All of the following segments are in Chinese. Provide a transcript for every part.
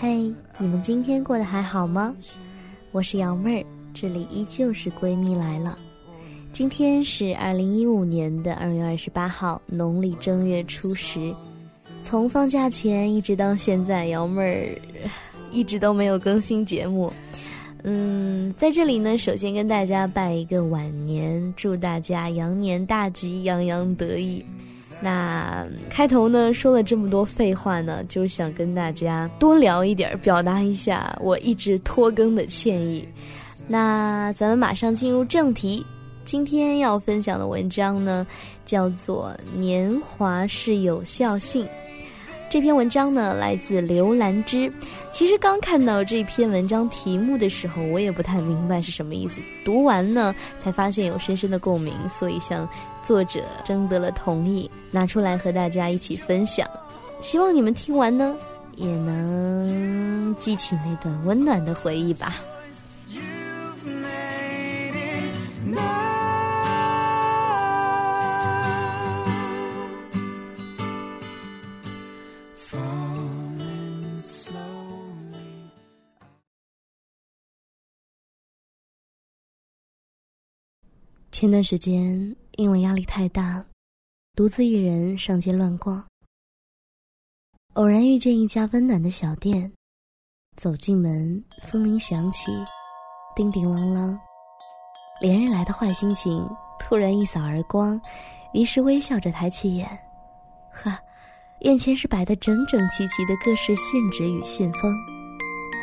嘿，你们今天过得还好吗？我是瑶妹儿，这里依旧是闺蜜来了。今天是二零一五年的二月二十八号，农历正月初十。从放假前一直到现在，瑶妹儿一直都没有更新节目。嗯，在这里呢，首先跟大家拜一个晚年，祝大家羊年大吉，洋洋得意。那开头呢说了这么多废话呢，就是想跟大家多聊一点，表达一下我一直拖更的歉意。那咱们马上进入正题，今天要分享的文章呢，叫做《年华是有效性》。这篇文章呢，来自刘兰芝。其实刚看到这篇文章题目的时候，我也不太明白是什么意思。读完呢，才发现有深深的共鸣，所以向作者征得了同意，拿出来和大家一起分享。希望你们听完呢，也能记起那段温暖的回忆吧。前段时间因为压力太大，独自一人上街乱逛，偶然遇见一家温暖的小店，走进门，风铃响起，叮叮啷啷，连日来的坏心情突然一扫而光，于是微笑着抬起眼，呵，眼前是摆得整整齐齐的各式信纸与信封，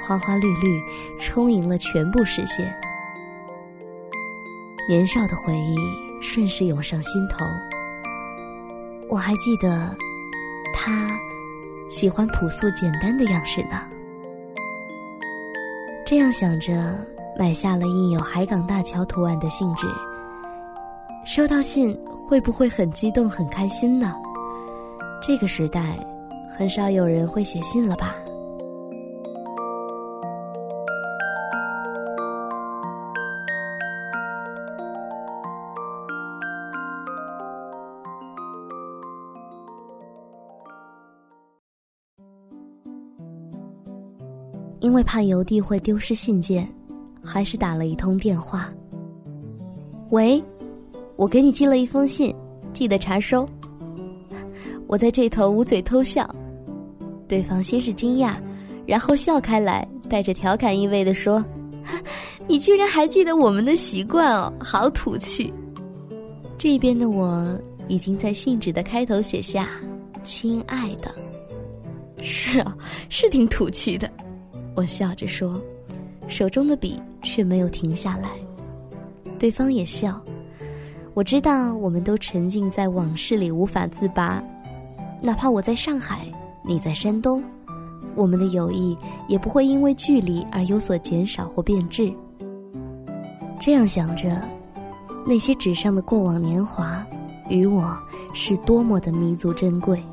花花绿绿，充盈了全部视线。年少的回忆瞬时涌上心头。我还记得，他喜欢朴素简单的样式呢。这样想着，买下了印有海港大桥图案的信纸。收到信会不会很激动、很开心呢？这个时代，很少有人会写信了吧？因为怕邮递会丢失信件，还是打了一通电话。喂，我给你寄了一封信，记得查收。我在这头捂嘴偷笑，对方先是惊讶，然后笑开来，带着调侃意味的说：“ 你居然还记得我们的习惯哦，好土气。”这边的我已经在信纸的开头写下“亲爱的”，是啊，是挺土气的。我笑着说，手中的笔却没有停下来。对方也笑。我知道我们都沉浸在往事里无法自拔，哪怕我在上海，你在山东，我们的友谊也不会因为距离而有所减少或变质。这样想着，那些纸上的过往年华，与我是多么的弥足珍贵。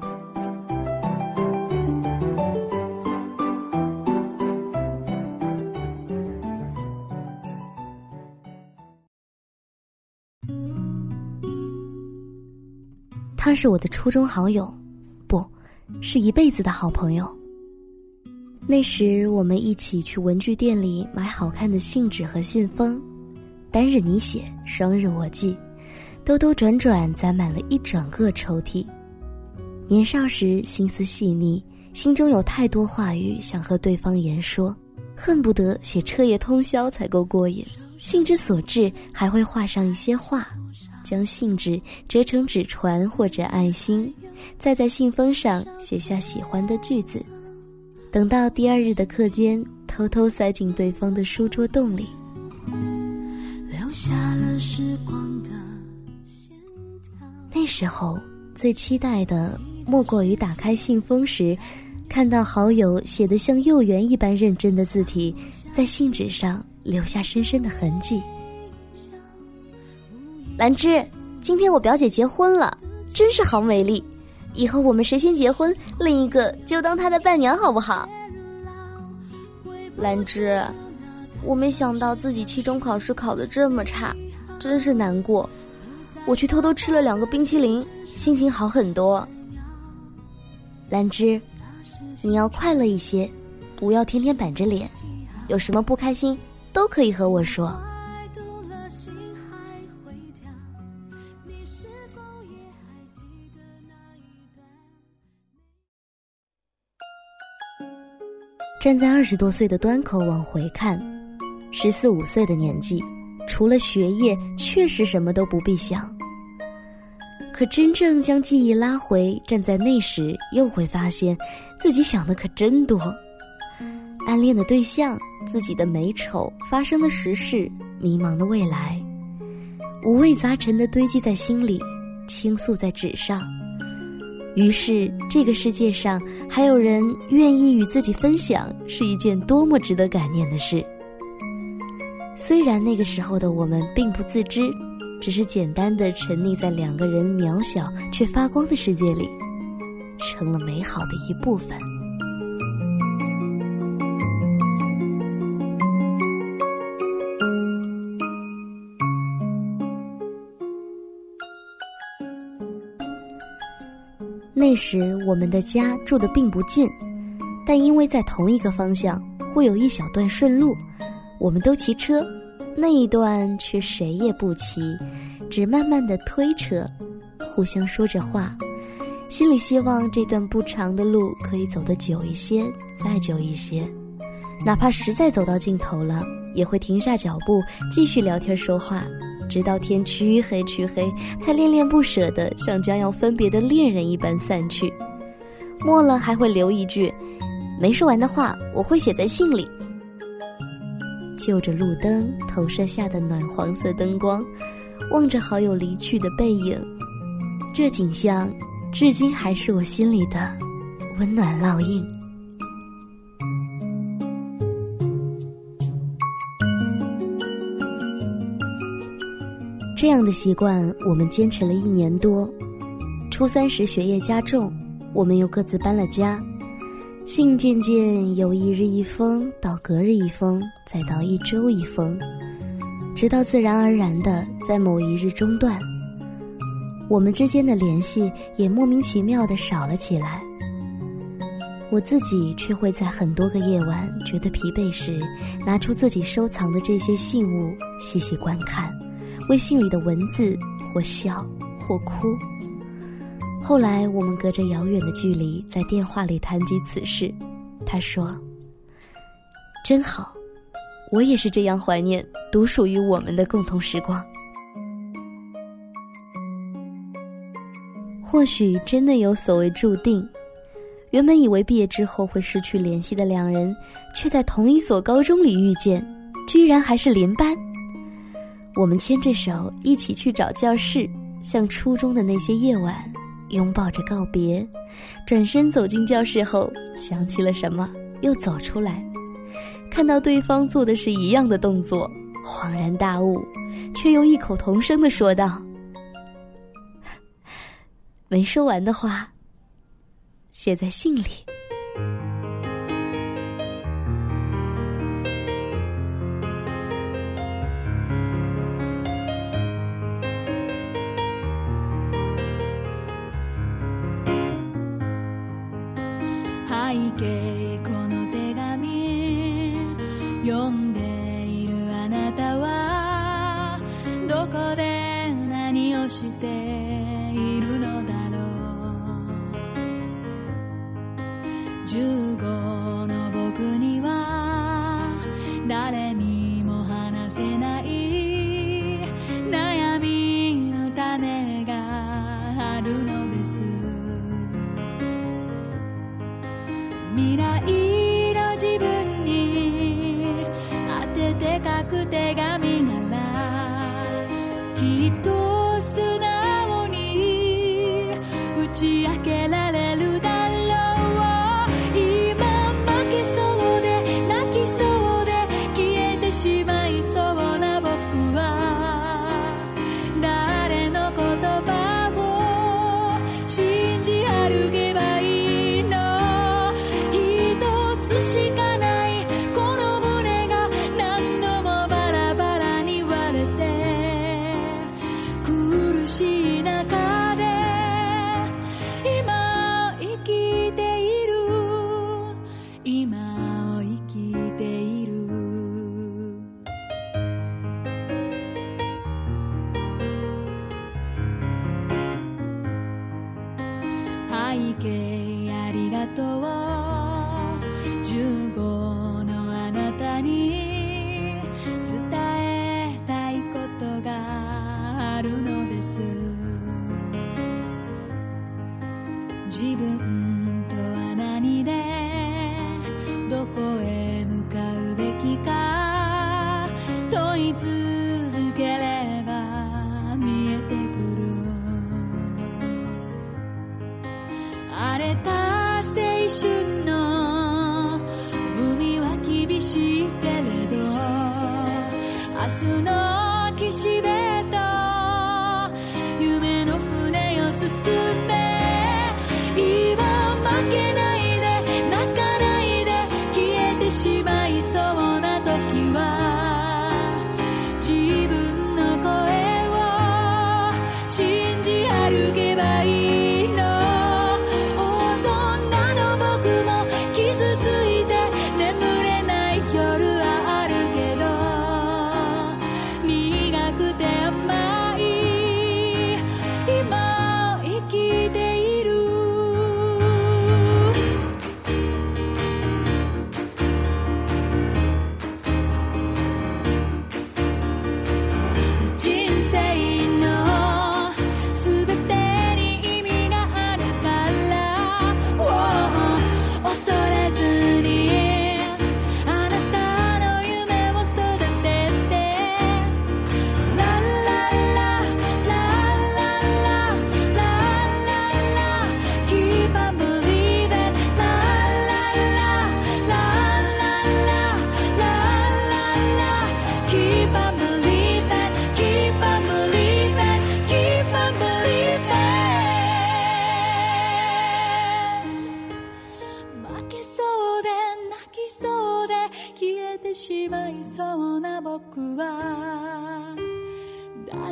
他是我的初中好友，不，是一辈子的好朋友。那时我们一起去文具店里买好看的信纸和信封，单日你写，双日我记，兜兜转转攒满了一整个抽屉。年少时心思细腻，心中有太多话语想和对方言说，恨不得写彻夜通宵才够过瘾。兴之所至，还会画上一些画。将信纸折成纸船或者爱心，再在信封上写下喜欢的句子，等到第二日的课间，偷偷塞进对方的书桌洞里。留下了时光的那时候最期待的，莫过于打开信封时，看到好友写的像幼园一般认真的字体，在信纸上留下深深的痕迹。兰芝，今天我表姐结婚了，真是好美丽。以后我们谁先结婚，另一个就当她的伴娘，好不好？兰芝，我没想到自己期中考试考得这么差，真是难过。我去偷偷吃了两个冰淇淋，心情好很多。兰芝，你要快乐一些，不要天天板着脸，有什么不开心都可以和我说。站在二十多岁的端口往回看，十四五岁的年纪，除了学业，确实什么都不必想。可真正将记忆拉回，站在那时，又会发现自己想的可真多。暗恋的对象，自己的美丑，发生的时事，迷茫的未来，五味杂陈的堆积在心里，倾诉在纸上。于是，这个世界上还有人愿意与自己分享，是一件多么值得感念的事。虽然那个时候的我们并不自知，只是简单的沉溺在两个人渺小却发光的世界里，成了美好的一部分。那时我们的家住的并不近，但因为在同一个方向，会有一小段顺路，我们都骑车，那一段却谁也不骑，只慢慢的推车，互相说着话，心里希望这段不长的路可以走得久一些，再久一些，哪怕实在走到尽头了，也会停下脚步继续聊天说话。直到天黢黑黢黑，才恋恋不舍的像将要分别的恋人一般散去。末了还会留一句：“没说完的话，我会写在信里。”就着路灯投射下的暖黄色灯光，望着好友离去的背影，这景象至今还是我心里的温暖烙印。这样的习惯，我们坚持了一年多。初三时学业加重，我们又各自搬了家，信渐渐由一日一封到隔日一封，再到一周一封，直到自然而然的在某一日中断。我们之间的联系也莫名其妙的少了起来。我自己却会在很多个夜晚觉得疲惫时，拿出自己收藏的这些信物，细细观看。微信里的文字，或笑，或哭。后来我们隔着遥远的距离，在电话里谈及此事。他说：“真好，我也是这样怀念独属于我们的共同时光。”或许真的有所谓注定。原本以为毕业之后会失去联系的两人，却在同一所高中里遇见，居然还是邻班。我们牵着手一起去找教室，像初中的那些夜晚，拥抱着告别。转身走进教室后，想起了什么，又走出来，看到对方做的是一样的动作，恍然大悟，却又异口同声的说道：“没说完的话，写在信里。”どこで何をしているのだろう。15の僕には誰にも話せない悩みの種があるのです。未来の自分に当てて書く手紙しかない。この胸が何度もバラバラに割れて苦しい中で今生きている。今を生きている。背景ありがとう。15のあなたに伝えたいことがあるのです。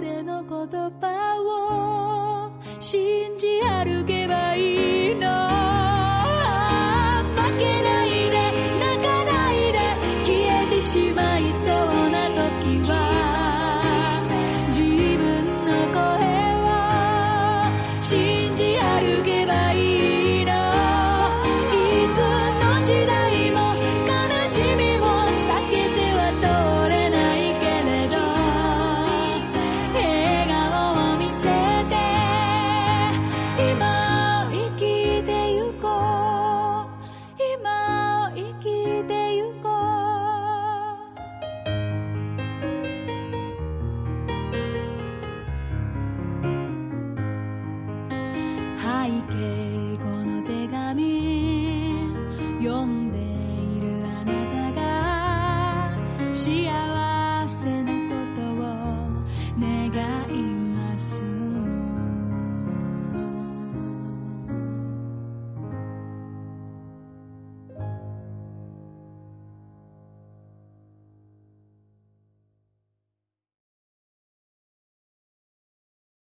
誰の言葉